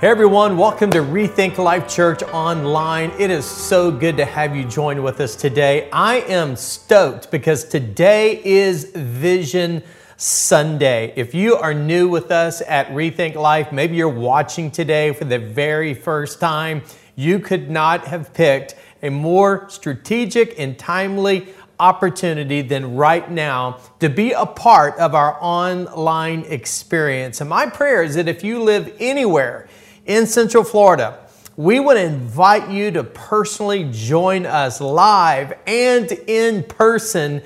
Hey everyone, welcome to Rethink Life Church Online. It is so good to have you join with us today. I am stoked because today is Vision Sunday. If you are new with us at Rethink Life, maybe you're watching today for the very first time, you could not have picked a more strategic and timely opportunity than right now to be a part of our online experience. And my prayer is that if you live anywhere, in Central Florida, we would invite you to personally join us live and in person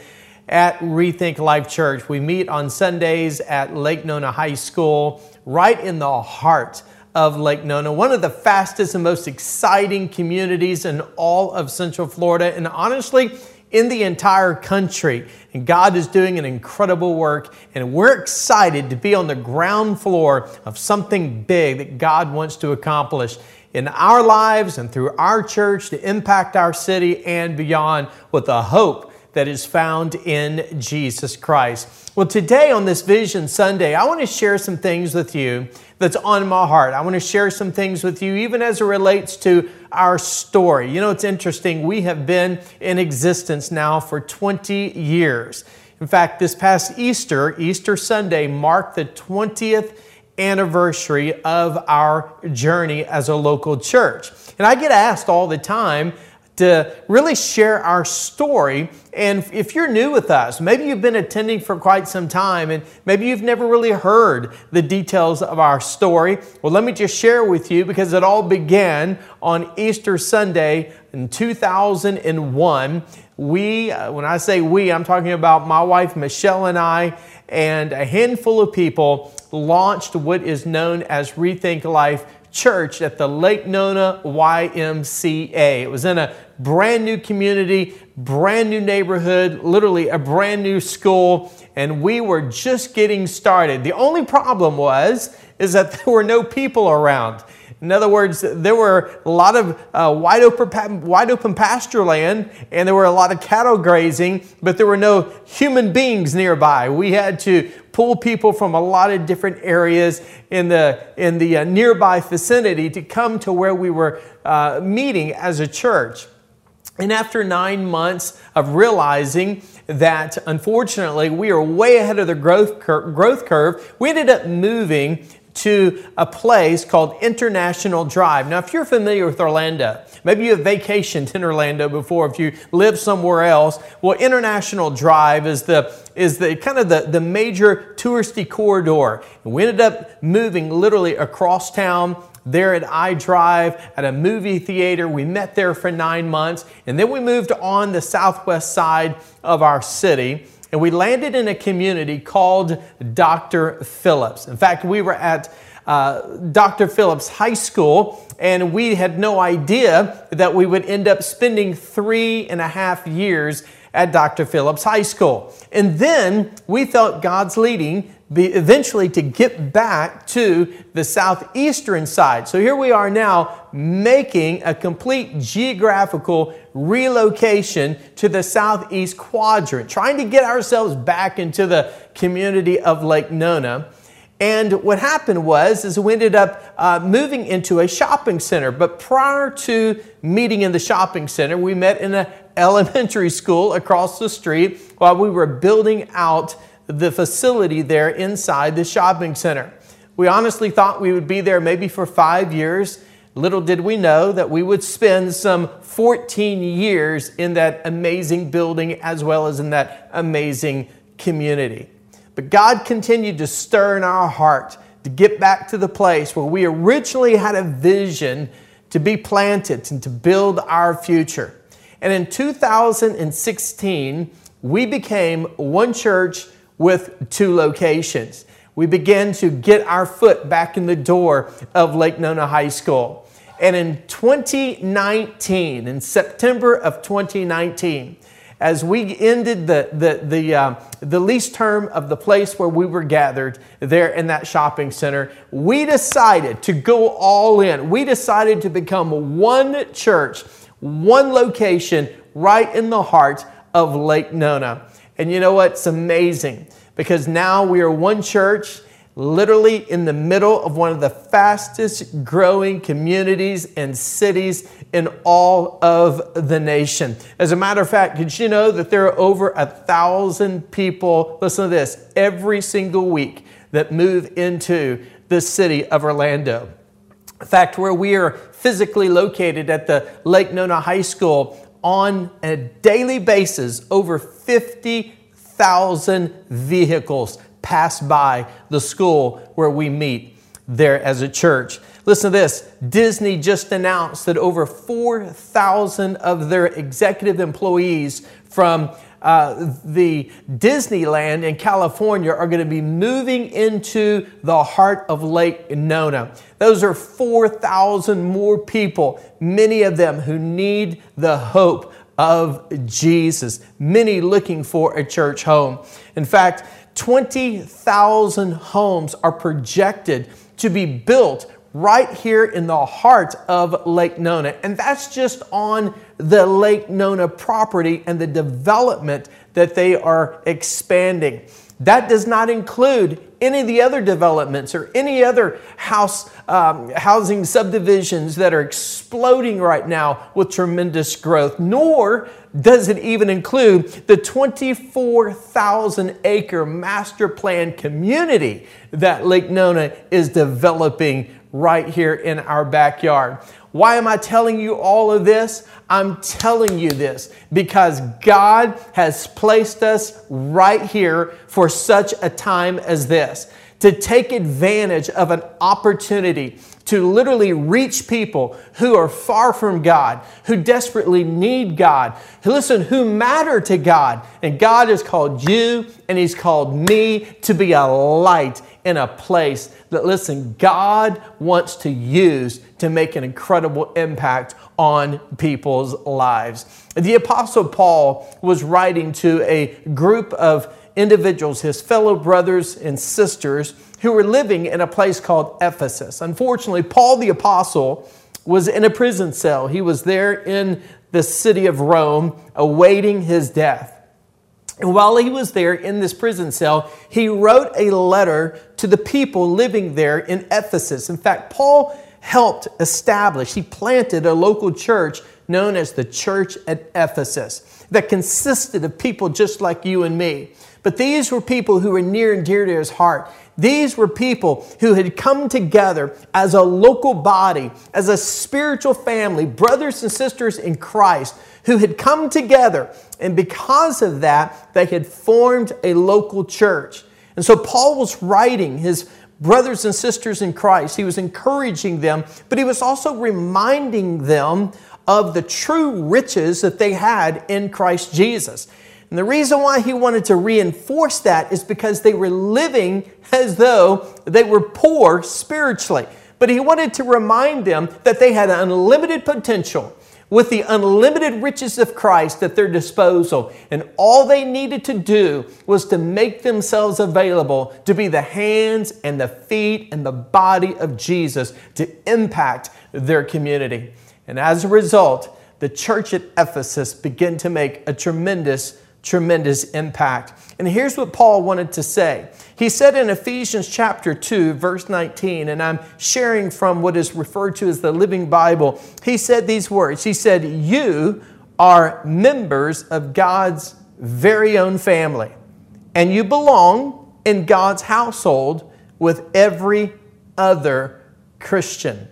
at Rethink Life Church. We meet on Sundays at Lake Nona High School, right in the heart of Lake Nona, one of the fastest and most exciting communities in all of Central Florida. And honestly, in the entire country. And God is doing an incredible work, and we're excited to be on the ground floor of something big that God wants to accomplish in our lives and through our church to impact our city and beyond with a hope that is found in Jesus Christ. Well, today on this Vision Sunday, I want to share some things with you that's on my heart. I want to share some things with you, even as it relates to our story. You know, it's interesting. We have been in existence now for 20 years. In fact, this past Easter, Easter Sunday, marked the 20th anniversary of our journey as a local church. And I get asked all the time, to really share our story. And if you're new with us, maybe you've been attending for quite some time and maybe you've never really heard the details of our story, well, let me just share with you because it all began on Easter Sunday in 2001. We, uh, when I say we, I'm talking about my wife Michelle and I, and a handful of people launched what is known as Rethink Life church at the Lake Nona YMCA. It was in a brand new community, brand new neighborhood, literally a brand new school, and we were just getting started. The only problem was is that there were no people around. In other words, there were a lot of uh, wide, open, wide open pasture land and there were a lot of cattle grazing, but there were no human beings nearby. We had to pull people from a lot of different areas in the, in the uh, nearby vicinity to come to where we were uh, meeting as a church. And after nine months of realizing that unfortunately we are way ahead of the growth, cur- growth curve, we ended up moving to a place called International Drive. Now, if you're familiar with Orlando, maybe you have vacationed in Orlando before, if you live somewhere else, well, International Drive is the is the kind of the, the major touristy corridor. We ended up moving literally across town there at iDrive at a movie theater. We met there for nine months, and then we moved on the southwest side of our city and we landed in a community called Dr. Phillips. In fact, we were at uh, Dr. Phillips High School, and we had no idea that we would end up spending three and a half years at Dr. Phillips High School. And then we felt God's leading be eventually to get back to the southeastern side. So here we are now making a complete geographical relocation to the southeast quadrant, trying to get ourselves back into the community of Lake Nona. And what happened was, is we ended up uh, moving into a shopping center. But prior to meeting in the shopping center, we met in an elementary school across the street while we were building out the facility there inside the shopping center. We honestly thought we would be there maybe for five years. Little did we know that we would spend some 14 years in that amazing building as well as in that amazing community. But God continued to stir in our heart to get back to the place where we originally had a vision to be planted and to build our future. And in 2016, we became one church with two locations. We began to get our foot back in the door of Lake Nona High School. And in 2019, in September of 2019, as we ended the, the, the, uh, the lease term of the place where we were gathered there in that shopping center, we decided to go all in. We decided to become one church, one location right in the heart of Lake Nona. And you know what? It's amazing because now we are one church literally in the middle of one of the fastest growing communities and cities in all of the nation. As a matter of fact, did you know that there are over a thousand people, listen to this, every single week that move into the city of Orlando? In fact, where we are physically located at the Lake Nona High School, on a daily basis, over 50,000 vehicles pass by the school where we meet there as a church. Listen to this Disney just announced that over 4,000 of their executive employees from uh, the Disneyland in California are going to be moving into the heart of Lake Nona. Those are 4,000 more people, many of them who need the hope of Jesus, many looking for a church home. In fact, 20,000 homes are projected to be built right here in the heart of Lake Nona. And that's just on the Lake Nona property and the development that they are expanding. That does not include any of the other developments or any other house um, housing subdivisions that are exploding right now with tremendous growth, nor does it even include the 24,000 acre master plan community that Lake Nona is developing right here in our backyard. Why am I telling you all of this? I'm telling you this because God has placed us right here for such a time as this to take advantage of an opportunity to literally reach people who are far from God, who desperately need God, who listen, who matter to God. And God has called you and He's called me to be a light in a place that, listen, God wants to use to make an incredible impact on people's lives. The Apostle Paul was writing to a group of individuals, his fellow brothers and sisters, who were living in a place called Ephesus. Unfortunately, Paul the Apostle was in a prison cell. He was there in the city of Rome awaiting his death. And while he was there in this prison cell, he wrote a letter to the people living there in Ephesus. In fact, Paul helped establish, he planted a local church known as the Church at Ephesus that consisted of people just like you and me. But these were people who were near and dear to his heart. These were people who had come together as a local body, as a spiritual family, brothers and sisters in Christ, who had come together. And because of that, they had formed a local church. And so Paul was writing his brothers and sisters in Christ. He was encouraging them, but he was also reminding them of the true riches that they had in Christ Jesus. And the reason why he wanted to reinforce that is because they were living as though they were poor spiritually. But he wanted to remind them that they had unlimited potential with the unlimited riches of Christ at their disposal. And all they needed to do was to make themselves available to be the hands and the feet and the body of Jesus to impact their community. And as a result, the church at Ephesus began to make a tremendous tremendous impact. And here's what Paul wanted to say. He said in Ephesians chapter 2, verse 19, and I'm sharing from what is referred to as the Living Bible. He said these words He said, You are members of God's very own family, and you belong in God's household with every other Christian.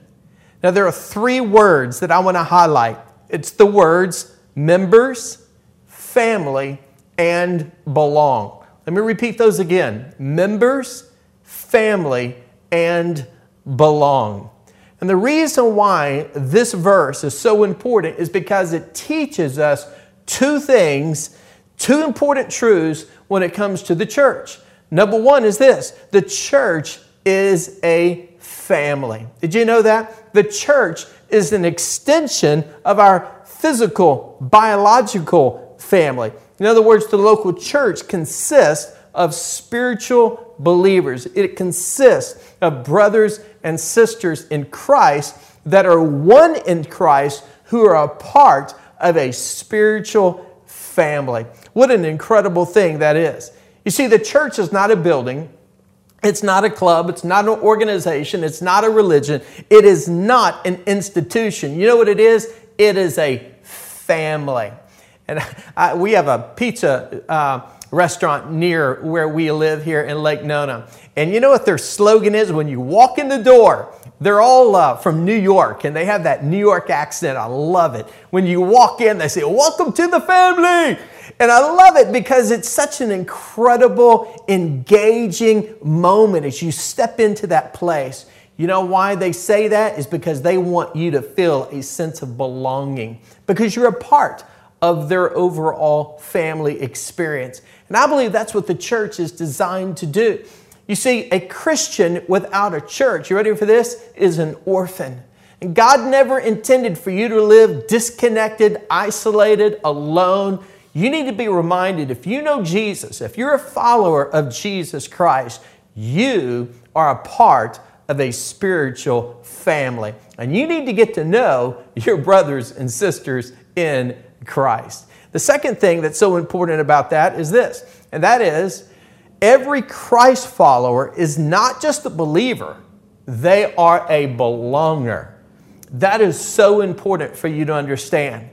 Now, there are three words that I want to highlight it's the words members family, and belong. Let me repeat those again members, family, and belong. And the reason why this verse is so important is because it teaches us two things, two important truths when it comes to the church. Number one is this the church is a family. Did you know that? The church is an extension of our physical, biological family. In other words, the local church consists of spiritual believers. It consists of brothers and sisters in Christ that are one in Christ who are a part of a spiritual family. What an incredible thing that is. You see, the church is not a building, it's not a club, it's not an organization, it's not a religion, it is not an institution. You know what it is? It is a family. And I, we have a pizza uh, restaurant near where we live here in Lake Nona. And you know what their slogan is when you walk in the door? They're all uh, from New York and they have that New York accent. I love it. When you walk in, they say, Welcome to the family. And I love it because it's such an incredible, engaging moment as you step into that place. You know why they say that? Is because they want you to feel a sense of belonging because you're a part of their overall family experience. And I believe that's what the church is designed to do. You see, a Christian without a church, you ready for this? Is an orphan. And God never intended for you to live disconnected, isolated, alone. You need to be reminded if you know Jesus, if you're a follower of Jesus Christ, you are a part of a spiritual family. And you need to get to know your brothers and sisters in Christ. The second thing that's so important about that is this, and that is every Christ follower is not just a believer, they are a belonger. That is so important for you to understand.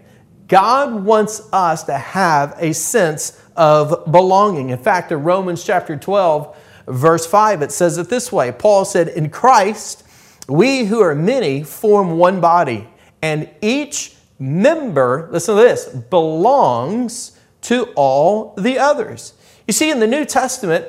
God wants us to have a sense of belonging. In fact, in Romans chapter 12, verse 5, it says it this way Paul said, In Christ, we who are many form one body, and each member, listen to this, belongs to all the others. You see, in the New Testament,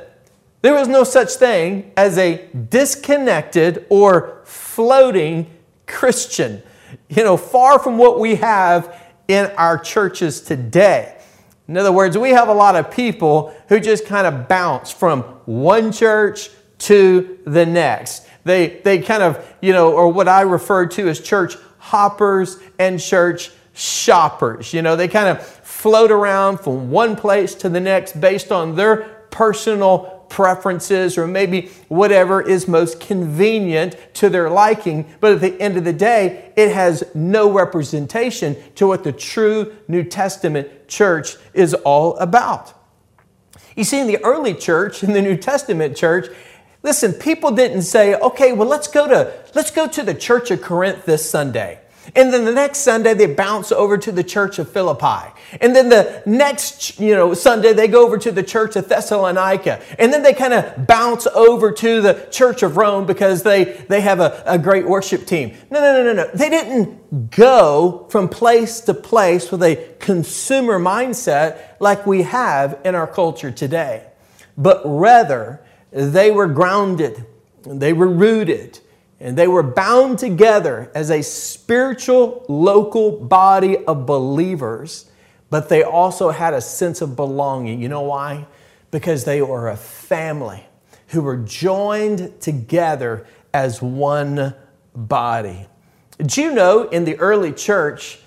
there was no such thing as a disconnected or floating Christian. You know, far from what we have in our churches today. In other words, we have a lot of people who just kind of bounce from one church to the next. They, they kind of, you know, or what I refer to as church hoppers and church shoppers. You know, they kind of float around from one place to the next based on their personal preferences or maybe whatever is most convenient to their liking. But at the end of the day, it has no representation to what the true New Testament church is all about. You see, in the early church, in the New Testament church, listen, people didn't say, okay, well, let's go to, let's go to the church of Corinth this Sunday. And then the next Sunday, they bounce over to the church of Philippi. And then the next, you know, Sunday, they go over to the church of Thessalonica. And then they kind of bounce over to the church of Rome because they, they have a, a great worship team. No, no, no, no, no. They didn't go from place to place with a consumer mindset like we have in our culture today. But rather, they were grounded, they were rooted and they were bound together as a spiritual local body of believers, but they also had a sense of belonging. You know why? Because they were a family who were joined together as one body. Did you know in the early church,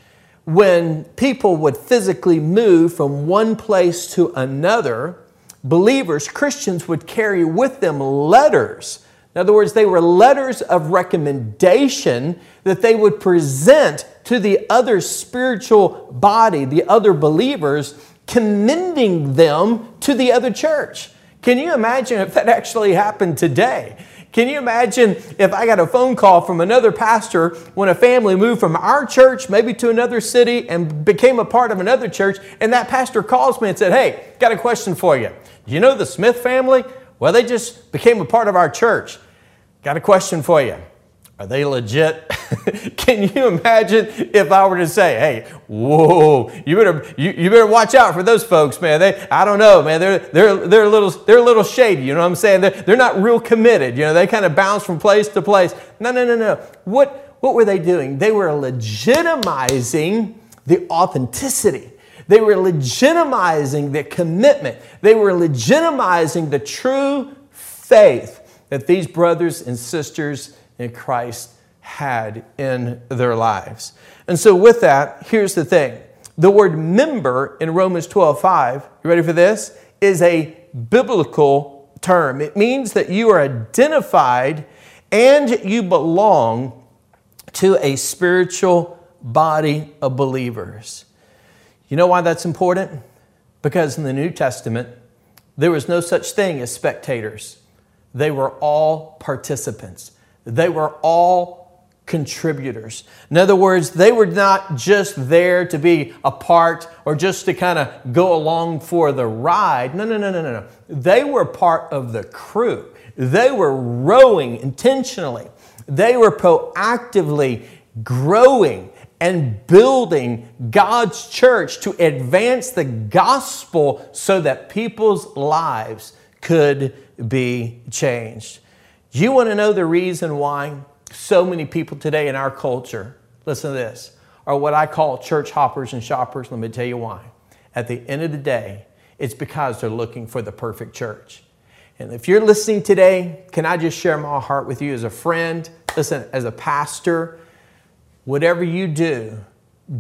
when people would physically move from one place to another, believers, Christians, would carry with them letters in other words, they were letters of recommendation that they would present to the other spiritual body, the other believers, commending them to the other church. Can you imagine if that actually happened today? Can you imagine if I got a phone call from another pastor when a family moved from our church maybe to another city and became a part of another church, and that pastor calls me and said, Hey, got a question for you. Do you know the Smith family? Well, they just became a part of our church. Got a question for you. Are they legit? Can you imagine if I were to say, hey, whoa, you better, you, you better watch out for those folks, man. They, I don't know, man. They're, they're, they're, a little, they're a little shady, you know what I'm saying? They're, they're not real committed. You know, they kind of bounce from place to place. No, no, no, no. What, what were they doing? They were legitimizing the authenticity. They were legitimizing the commitment. They were legitimizing the true faith that these brothers and sisters Christ had in their lives. And so, with that, here's the thing The word member in Romans 12 5, you ready for this? Is a biblical term. It means that you are identified and you belong to a spiritual body of believers. You know why that's important? Because in the New Testament, there was no such thing as spectators. They were all participants. They were all contributors. In other words, they were not just there to be a part or just to kind of go along for the ride. No, no, no, no, no, no. They were part of the crew. They were rowing intentionally. They were proactively growing and building God's church to advance the gospel so that people's lives could be changed. You want to know the reason why so many people today in our culture, listen to this, are what I call church hoppers and shoppers? Let me tell you why. At the end of the day, it's because they're looking for the perfect church. And if you're listening today, can I just share my heart with you as a friend? Listen, as a pastor, whatever you do,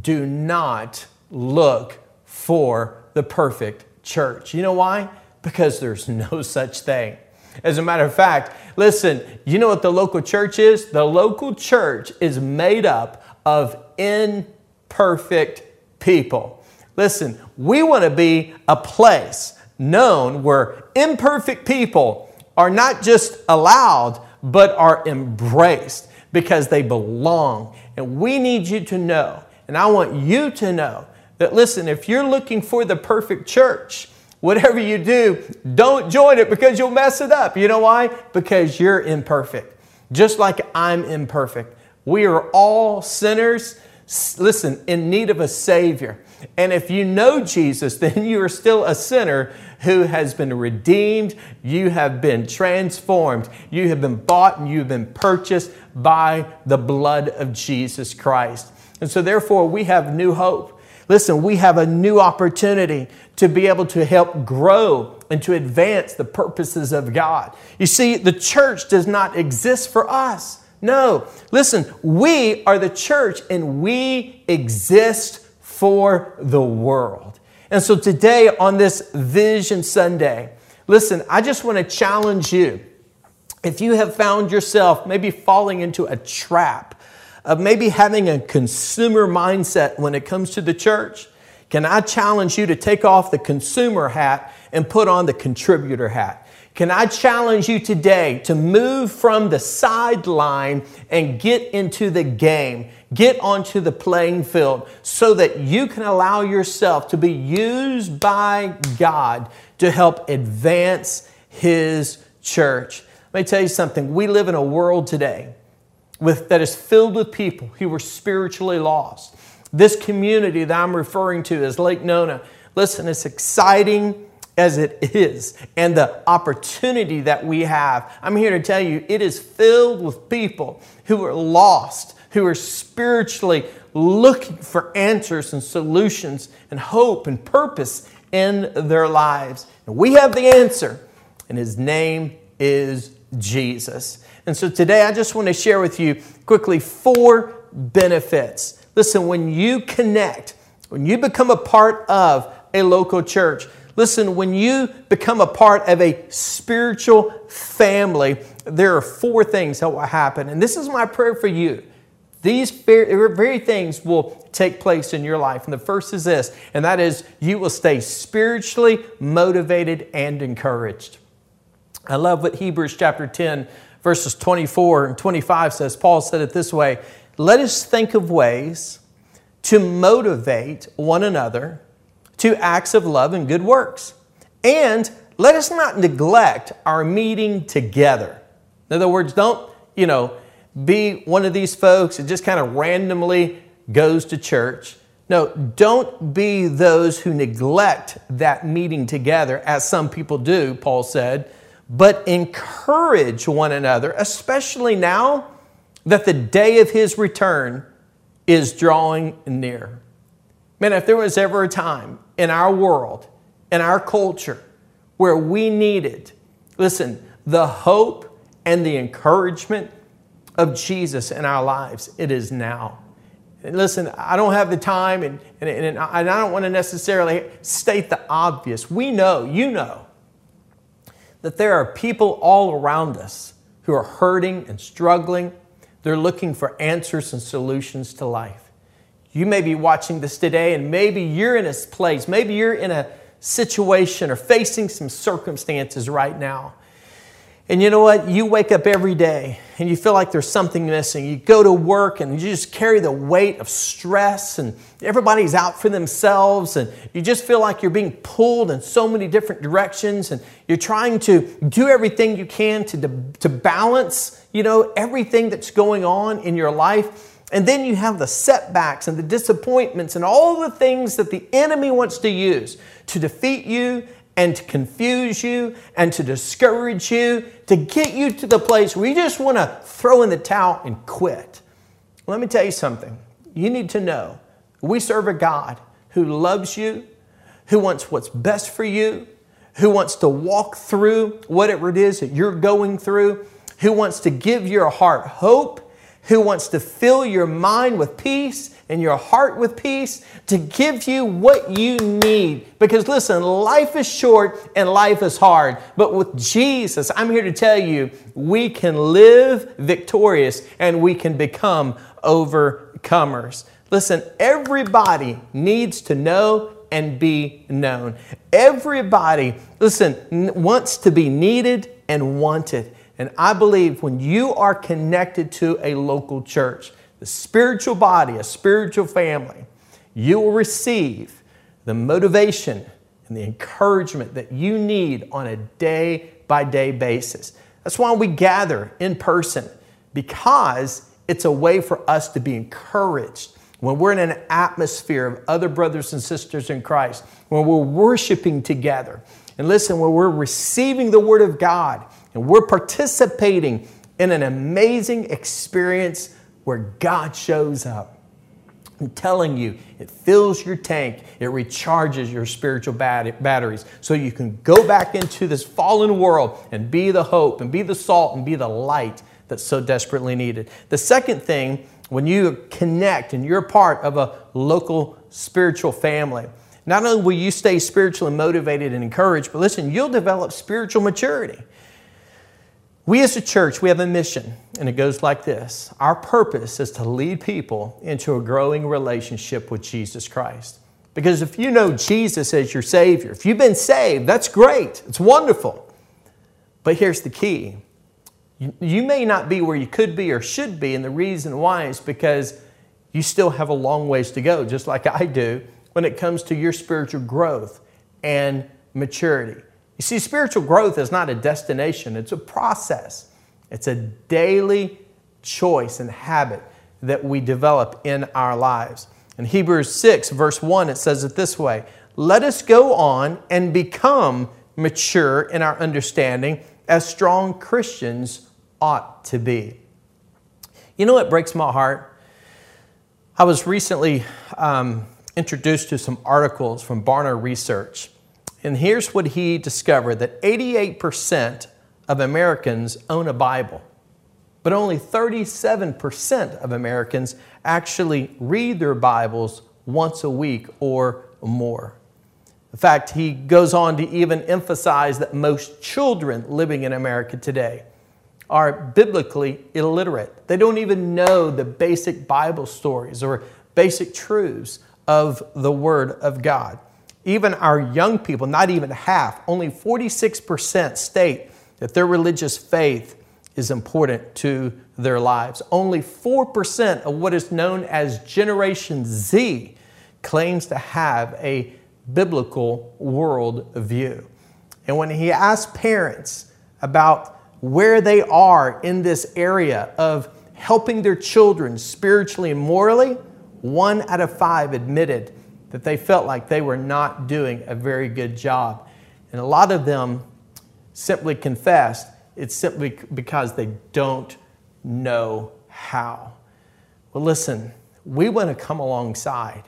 do not look for the perfect church. You know why? Because there's no such thing. As a matter of fact, listen, you know what the local church is? The local church is made up of imperfect people. Listen, we want to be a place known where imperfect people are not just allowed, but are embraced because they belong. And we need you to know, and I want you to know, that listen, if you're looking for the perfect church, whatever you do, don't join it because you'll mess it up. You know why? Because you're imperfect. Just like I'm imperfect. We are all sinners, listen, in need of a Savior. And if you know Jesus, then you are still a sinner who has been redeemed. You have been transformed. You have been bought and you've been purchased by the blood of Jesus Christ. And so, therefore, we have new hope. Listen, we have a new opportunity to be able to help grow and to advance the purposes of God. You see, the church does not exist for us. No. Listen, we are the church and we exist for the world. And so today on this Vision Sunday, listen, I just want to challenge you. If you have found yourself maybe falling into a trap of maybe having a consumer mindset when it comes to the church, can I challenge you to take off the consumer hat and put on the contributor hat? Can I challenge you today to move from the sideline and get into the game? Get onto the playing field so that you can allow yourself to be used by God to help advance His church. Let me tell you something. We live in a world today with, that is filled with people who were spiritually lost. This community that I'm referring to is Lake Nona, listen, it's exciting as it is and the opportunity that we have. I'm here to tell you it is filled with people who are lost, who are spiritually looking for answers and solutions and hope and purpose in their lives. And we have the answer, and his name is Jesus. And so today I just want to share with you quickly four benefits Listen, when you connect, when you become a part of a local church, listen, when you become a part of a spiritual family, there are four things that will happen. And this is my prayer for you. These very things will take place in your life. And the first is this, and that is you will stay spiritually motivated and encouraged. I love what Hebrews chapter 10, verses 24 and 25 says. Paul said it this way let us think of ways to motivate one another to acts of love and good works. And let us not neglect our meeting together. In other words, don't, you know, be one of these folks that just kind of randomly goes to church. No, don't be those who neglect that meeting together, as some people do, Paul said, but encourage one another, especially now that the day of his return is drawing near. Man, if there was ever a time in our world, in our culture, where we needed, listen, the hope and the encouragement of Jesus in our lives, it is now. And listen, I don't have the time and, and, and I don't want to necessarily state the obvious. We know, you know, that there are people all around us who are hurting and struggling. They're looking for answers and solutions to life. You may be watching this today, and maybe you're in a place, maybe you're in a situation or facing some circumstances right now and you know what? You wake up every day and you feel like there's something missing. You go to work and you just carry the weight of stress, and everybody's out for themselves, and you just feel like you're being pulled in so many different directions, and you're trying to do everything you can to, to balance, you know, everything that's going on in your life. And then you have the setbacks and the disappointments and all the things that the enemy wants to use to defeat you and to confuse you and to discourage you, to get you to the place where you just want to throw in the towel and quit. Let me tell you something. You need to know we serve a God who loves you, who wants what's best for you, who wants to walk through whatever it is that you're going through, who wants to give your heart hope, who wants to fill your mind with peace and your heart with peace to give you what you need. Because listen, life is short and life is hard. But with Jesus, I'm here to tell you, we can live victorious and we can become overcomers. Listen, everybody needs to know and be known. Everybody, listen, wants to be needed and wanted. And I believe when you are connected to a local church, the spiritual body, a spiritual family, you will receive the motivation and the encouragement that you need on a day by day basis. That's why we gather in person because it's a way for us to be encouraged when we're in an atmosphere of other brothers and sisters in Christ, when we're worshiping together. And listen, when we're receiving the Word of God and we're participating in an amazing experience where God shows up. I'm telling you, it fills your tank, it recharges your spiritual bat- batteries so you can go back into this fallen world and be the hope and be the salt and be the light that's so desperately needed. The second thing, when you connect and you're part of a local spiritual family, not only will you stay spiritually motivated and encouraged, but listen, you'll develop spiritual maturity. We as a church, we have a mission, and it goes like this Our purpose is to lead people into a growing relationship with Jesus Christ. Because if you know Jesus as your Savior, if you've been saved, that's great, it's wonderful. But here's the key you, may not be where you could be or should be, and the reason why is because you still have a long ways to go, just like I do, when it comes to your spiritual growth and maturity. You see, spiritual growth is not a destination, it's a process. It's a daily choice and habit that we develop in our lives. In Hebrews 6, verse 1, it says it this way Let us go on and become mature in our understanding as strong Christians ought to be. You know what breaks my heart? I was recently um, introduced to some articles from Barna Research and here's what he discovered that 88% of Americans own a Bible, but only 37% of Americans actually read their Bibles once a week or more. In fact, he goes on to even emphasize that most children living in America today are biblically illiterate. They don't even know the basic Bible stories or basic truths of the Word of God. Even our young people, not even half, only 46% state that their religious faith is important to their lives. Only 4% of what is known as Generation Z claims to have a biblical world view. And when he asked parents about where they are in this area of helping their children spiritually and morally, one out of five admitted that they felt like they were not doing a very good job. And a lot of them simply confessed it's simply because they don't know how. Well, listen, we want to come alongside.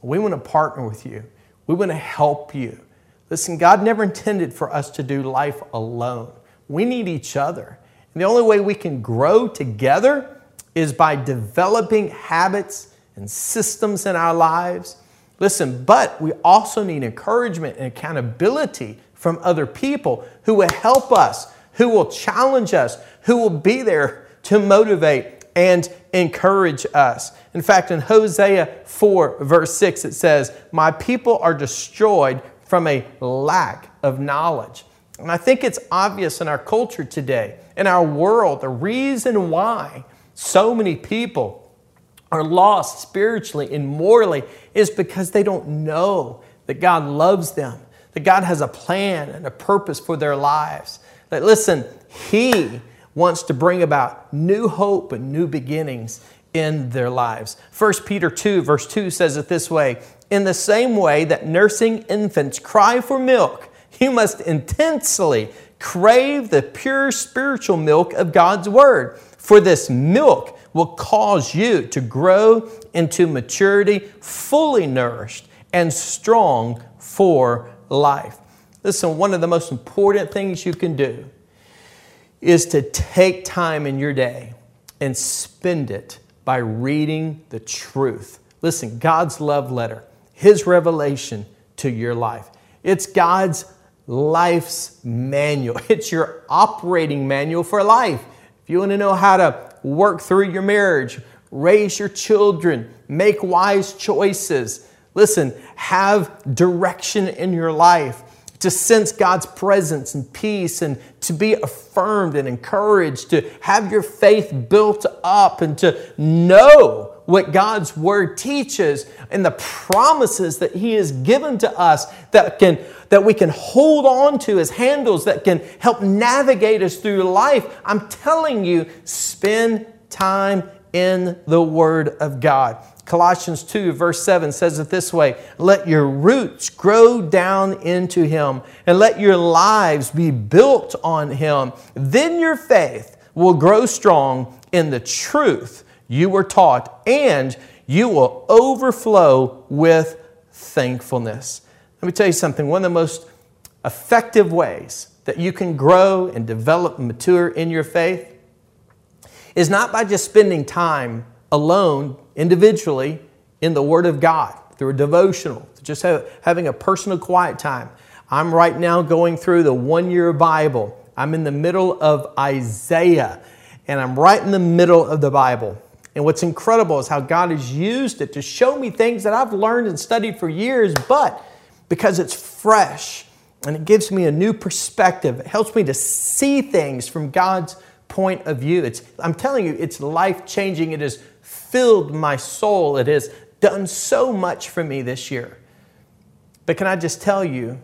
We want to partner with you. We want to help you. Listen, God never intended for us to do life alone. We need each other. And the only way we can grow together is by developing habits and systems in our lives. Listen, but we also need encouragement and accountability from other people who will help us, who will challenge us, who will be there to motivate and encourage us. In fact, in Hosea 4, verse 6, it says, My people are destroyed from a lack of knowledge. And I think it's obvious in our culture today, in our world, the reason why so many people are lost spiritually and morally is because they don't know that God loves them, that God has a plan and a purpose for their lives. That listen, He wants to bring about new hope and new beginnings in their lives. 1 Peter 2, verse 2 says it this way In the same way that nursing infants cry for milk, you must intensely crave the pure spiritual milk of God's Word. For this milk will cause you to grow into maturity, fully nourished and strong for life. Listen, one of the most important things you can do is to take time in your day and spend it by reading the truth. Listen, God's love letter, His revelation to your life. It's God's life's manual. It's your operating manual for life. If you want to know how to work through your marriage, raise your children, make wise choices, listen, have direction in your life, to sense God's presence and peace and to be affirmed and encouraged, to have your faith built up and to know what God's word teaches and the promises that he has given to us that can that we can hold on to as handles that can help navigate us through life. I'm telling you, spend time in the word of God. Colossians 2, verse 7 says it this way Let your roots grow down into Him, and let your lives be built on Him. Then your faith will grow strong in the truth you were taught, and you will overflow with thankfulness. Let me tell you something one of the most effective ways that you can grow and develop and mature in your faith is not by just spending time alone individually in the Word of God through a devotional, just have, having a personal quiet time. I'm right now going through the one year Bible. I'm in the middle of Isaiah, and I'm right in the middle of the Bible. And what's incredible is how God has used it to show me things that I've learned and studied for years, but because it's fresh and it gives me a new perspective, it helps me to see things from God's point of view. It's, I'm telling you, it's life changing. It has filled my soul. It has done so much for me this year. But can I just tell you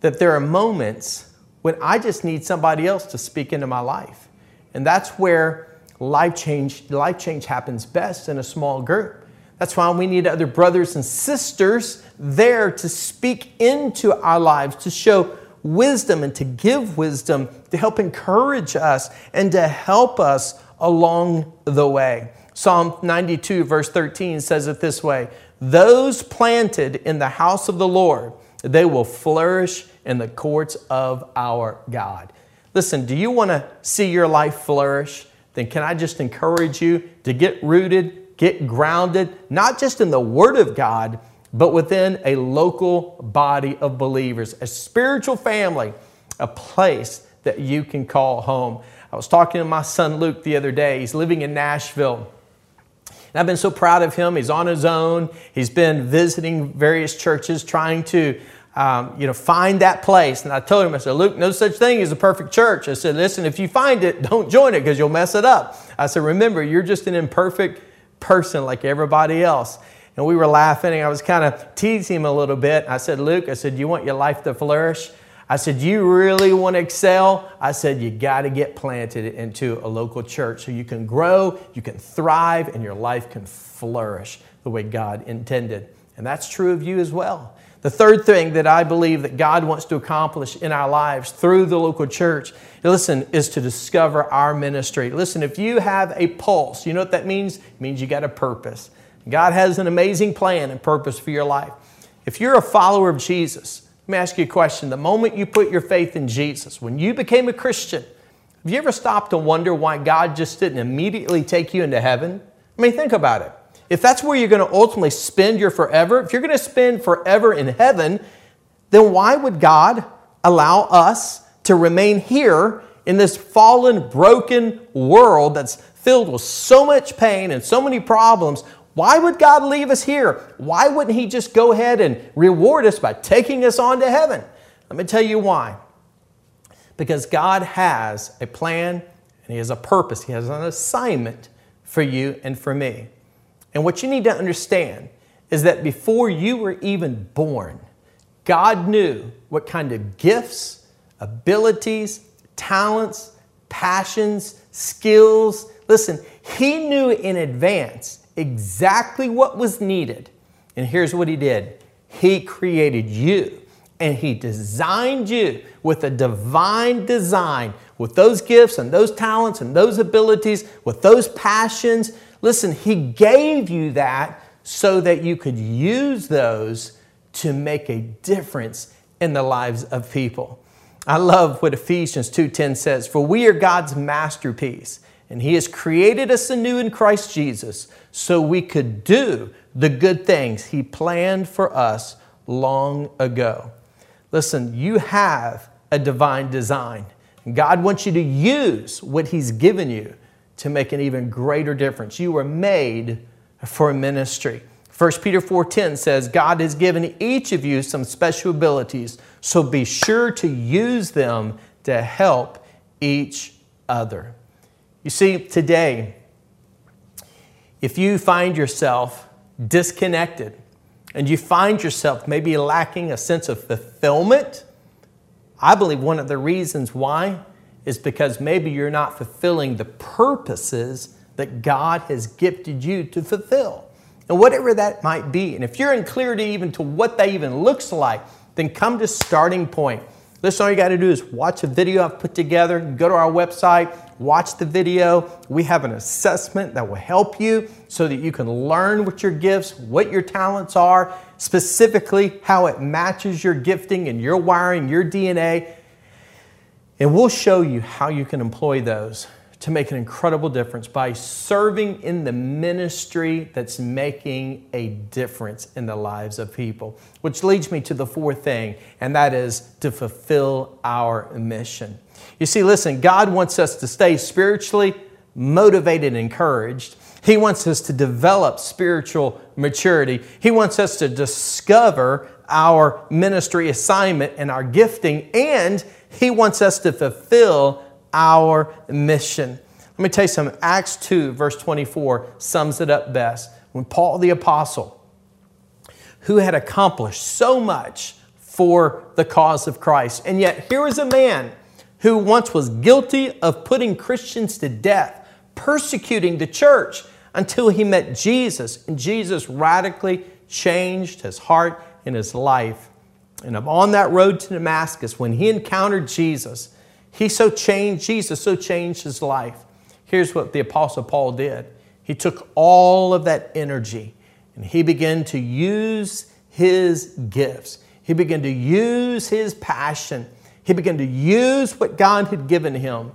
that there are moments when I just need somebody else to speak into my life. And that's where life change, life change happens best in a small group. That's why we need other brothers and sisters there to speak into our lives, to show wisdom and to give wisdom, to help encourage us and to help us along the way. Psalm 92, verse 13 says it this way Those planted in the house of the Lord, they will flourish in the courts of our God. Listen, do you want to see your life flourish? Then can I just encourage you to get rooted, get grounded, not just in the Word of God, but within a local body of believers, a spiritual family, a place that you can call home. I was talking to my son Luke the other day. He's living in Nashville. And I've been so proud of him. He's on his own. He's been visiting various churches, trying to um, you know, find that place. And I told him, I said, Luke, no such thing as a perfect church. I said, listen, if you find it, don't join it because you'll mess it up. I said, remember, you're just an imperfect person like everybody else. And we were laughing, and I was kind of teasing him a little bit. I said, Luke, I said, you want your life to flourish? I said, You really want to excel? I said, You got to get planted into a local church so you can grow, you can thrive, and your life can flourish the way God intended. And that's true of you as well. The third thing that I believe that God wants to accomplish in our lives through the local church, listen, is to discover our ministry. Listen, if you have a pulse, you know what that means? It means you got a purpose. God has an amazing plan and purpose for your life. If you're a follower of Jesus, let me ask you a question. The moment you put your faith in Jesus, when you became a Christian, have you ever stopped to wonder why God just didn't immediately take you into heaven? I mean, think about it. If that's where you're going to ultimately spend your forever, if you're going to spend forever in heaven, then why would God allow us to remain here in this fallen, broken world that's filled with so much pain and so many problems? Why would God leave us here? Why wouldn't He just go ahead and reward us by taking us on to heaven? Let me tell you why. Because God has a plan and He has a purpose, He has an assignment for you and for me. And what you need to understand is that before you were even born, God knew what kind of gifts, abilities, talents, passions, skills. Listen, He knew in advance exactly what was needed. And here's what He did He created you and He designed you with a divine design, with those gifts and those talents and those abilities, with those passions. Listen, He gave you that so that you could use those to make a difference in the lives of people. I love what Ephesians 2:10 says, "For we are God's masterpiece, and he has created us anew in Christ Jesus so we could do the good things he planned for us long ago." Listen, you have a divine design. God wants you to use what he's given you to make an even greater difference. You were made for ministry. 1 Peter 4:10 says, God has given each of you some special abilities, so be sure to use them to help each other. You see, today, if you find yourself disconnected and you find yourself maybe lacking a sense of fulfillment, I believe one of the reasons why is because maybe you're not fulfilling the purposes that God has gifted you to fulfill and whatever that might be. And if you're unclear to even to what that even looks like, then come to starting point. Listen, all you got to do is watch a video I've put together. Go to our website, watch the video. We have an assessment that will help you so that you can learn what your gifts, what your talents are, specifically how it matches your gifting and your wiring, your DNA. And we'll show you how you can employ those to make an incredible difference by serving in the ministry that's making a difference in the lives of people. Which leads me to the fourth thing, and that is to fulfill our mission. You see, listen, God wants us to stay spiritually motivated and encouraged. He wants us to develop spiritual maturity. He wants us to discover our ministry assignment and our gifting, and He wants us to fulfill our mission. Let me tell you something. Acts 2, verse 24, sums it up best. When Paul the Apostle, who had accomplished so much for the cause of Christ, and yet here is a man who once was guilty of putting Christians to death, persecuting the church until he met Jesus, and Jesus radically changed his heart and his life. And on that road to Damascus, when he encountered Jesus, he so changed, Jesus so changed his life. Here's what the Apostle Paul did he took all of that energy and he began to use his gifts. He began to use his passion. He began to use what God had given him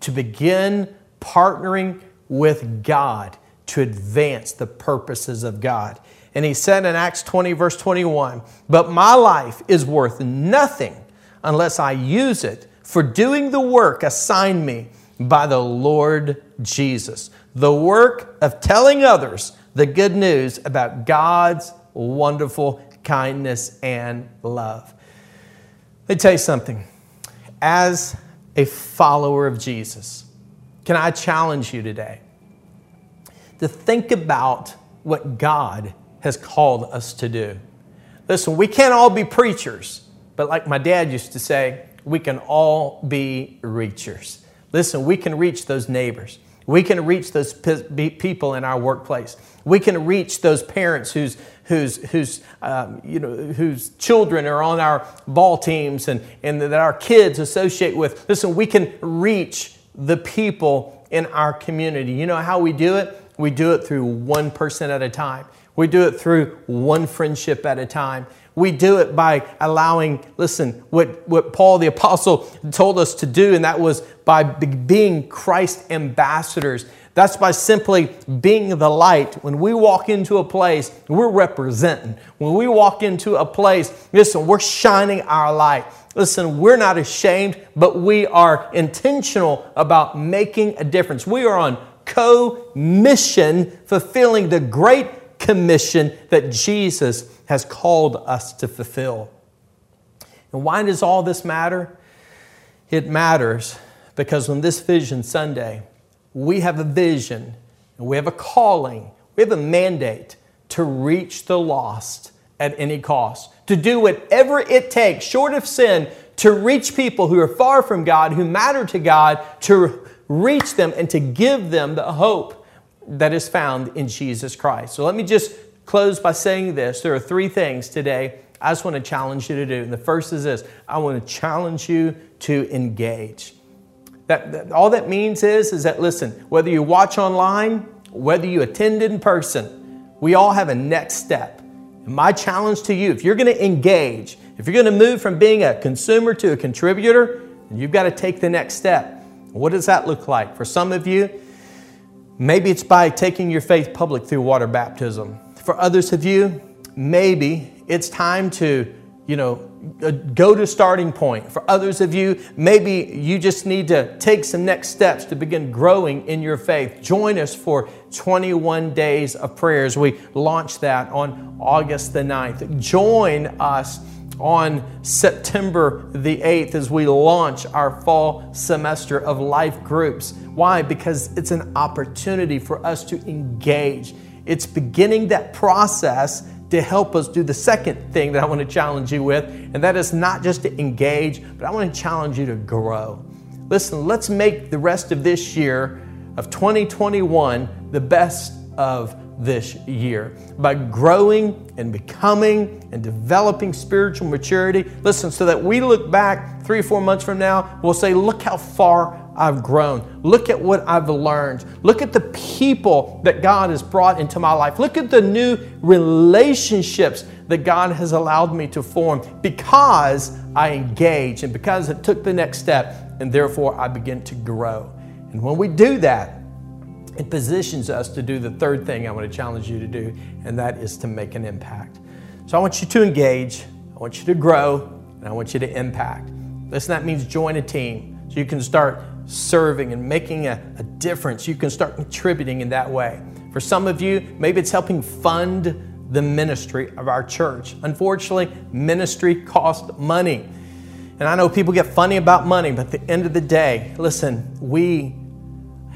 to begin partnering with God to advance the purposes of God. And he said in Acts 20, verse 21, But my life is worth nothing unless I use it for doing the work assigned me by the Lord Jesus. The work of telling others the good news about God's wonderful kindness and love. Let me tell you something. As a follower of Jesus, can I challenge you today to think about what God has called us to do? Listen, we can't all be preachers, but like my dad used to say, we can all be reachers. Listen, we can reach those neighbors. We can reach those people in our workplace. We can reach those parents whose, whose, whose, um, you know, whose children are on our ball teams and, and that our kids associate with. Listen, we can reach the people in our community. You know how we do it? We do it through one person at a time. We do it through one friendship at a time. We do it by allowing, listen, what, what Paul the Apostle told us to do, and that was by being Christ ambassadors. That's by simply being the light. When we walk into a place, we're representing. When we walk into a place, listen, we're shining our light. Listen, we're not ashamed, but we are intentional about making a difference. We are on co mission, fulfilling the great commission that Jesus has called us to fulfill. And why does all this matter? It matters because on this Vision Sunday, we have a vision and we have a calling, we have a mandate to reach the lost at any cost, to do whatever it takes, short of sin, to reach people who are far from God, who matter to God, to reach them and to give them the hope that is found in Jesus Christ. So let me just close by saying this. There are three things today I just want to challenge you to do. And the first is this I want to challenge you to engage. That, that, all that means is, is that listen, whether you watch online, whether you attend in person, we all have a next step. And my challenge to you, if you're going to engage, if you're going to move from being a consumer to a contributor, you've got to take the next step. What does that look like? For some of you, maybe it's by taking your faith public through water baptism. For others of you, maybe it's time to, you know, uh, go to starting point. For others of you, maybe you just need to take some next steps to begin growing in your faith. Join us for 21 days of prayers. We launch that on August the 9th. Join us on the 8th as we launch our fall semester of life groups. Why? Because it's an opportunity for us to engage. It's beginning that process to help us do the second thing that I want to challenge you with, and that is not just to engage, but I want to challenge you to grow. Listen, let's make the rest of this year of 2021 the best of this year by growing and becoming and developing spiritual maturity. Listen, so that we look back three or four months from now, we'll say, Look how far I've grown. Look at what I've learned. Look at the people that God has brought into my life. Look at the new relationships that God has allowed me to form because I engage and because it took the next step, and therefore I begin to grow. And when we do that, it positions us to do the third thing I want to challenge you to do, and that is to make an impact. So I want you to engage, I want you to grow, and I want you to impact. Listen, that means join a team so you can start serving and making a, a difference. You can start contributing in that way. For some of you, maybe it's helping fund the ministry of our church. Unfortunately, ministry costs money. And I know people get funny about money, but at the end of the day, listen, we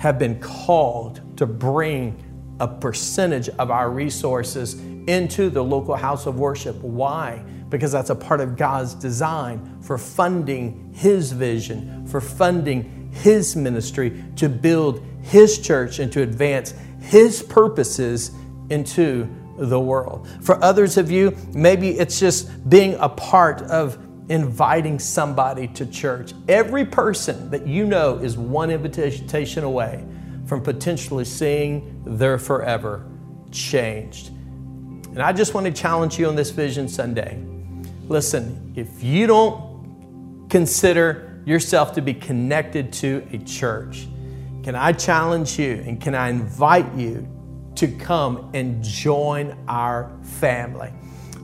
have been called to bring a percentage of our resources into the local house of worship. Why? Because that's a part of God's design for funding His vision, for funding his ministry, to build His church, and to advance His purposes into the world. For others of you, maybe it's just being a part of inviting somebody to church. Every person that you know is one invitation away from potentially seeing their forever changed. And I just want to challenge you on this Vision Sunday. Listen, if you don't consider yourself to be connected to a church, can I challenge you and can I invite you to come and join our family?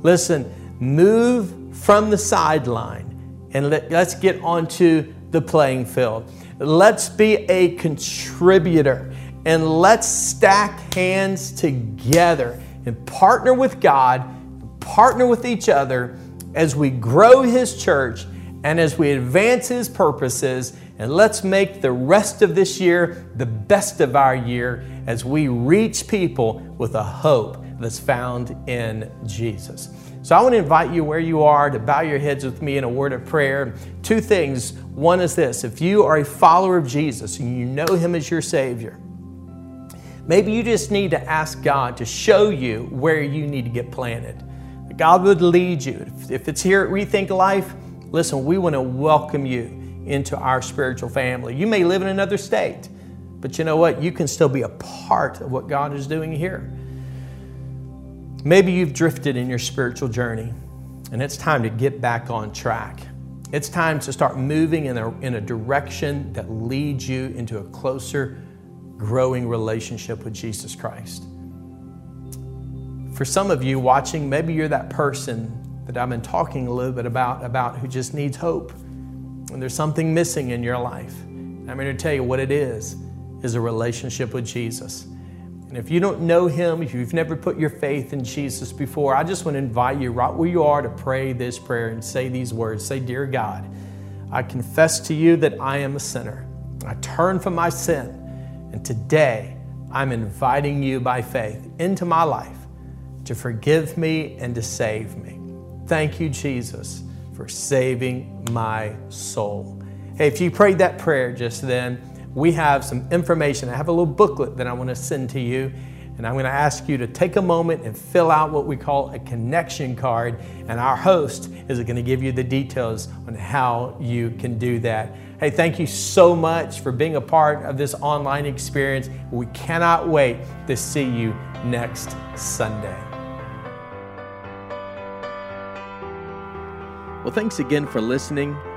Listen, move from the sideline and let, us get onto the playing field. Let's be a contributor and let's stack hands together and partner with God, partner with each other as we grow His church and as we advance His purposes, and let's make the rest of this year the best of our year as we reach people with a hope that's found in Jesus. So I want to invite you where you are to bow your heads with me in a word of prayer. Two things. One is this if you are a follower of Jesus and you know Him as your Savior, maybe you just need to ask God to show you where you need to get planted. God would lead you. If it's here at Rethink Life, Listen, we want to welcome you into our spiritual family. You may live in another state, but you know what? You can still be a part of what God is doing here. Maybe you've drifted in your spiritual journey, and it's time to get back on track. It's time to start moving in a, in a direction that leads you into a closer growing relationship with Jesus Christ. For some of you watching, maybe you're that person that I've been talking a little bit about, about who just needs hope. And there's something missing in your life. I'm going to tell you what it is, is a relationship with Jesus. And if you don't know him, if you've never put your faith in Jesus before, I just want to invite you right where you are to pray this prayer and say these words. Say, Dear God, I confess to you that I am a sinner. I turn from my sin. And today, I'm inviting you by faith into my life to forgive me and to save me. Thank you, Jesus, for saving my soul. Hey, if you prayed that prayer just then, we have some information. I have a little booklet that I want to send to you. And I'm going to ask you to take a moment and fill out what we call a connection card. And our host is going to give you the details on how you can do that. Hey, thank you so much for being a part of this online experience. We cannot wait to see you next Sunday. Well, thanks again for listening.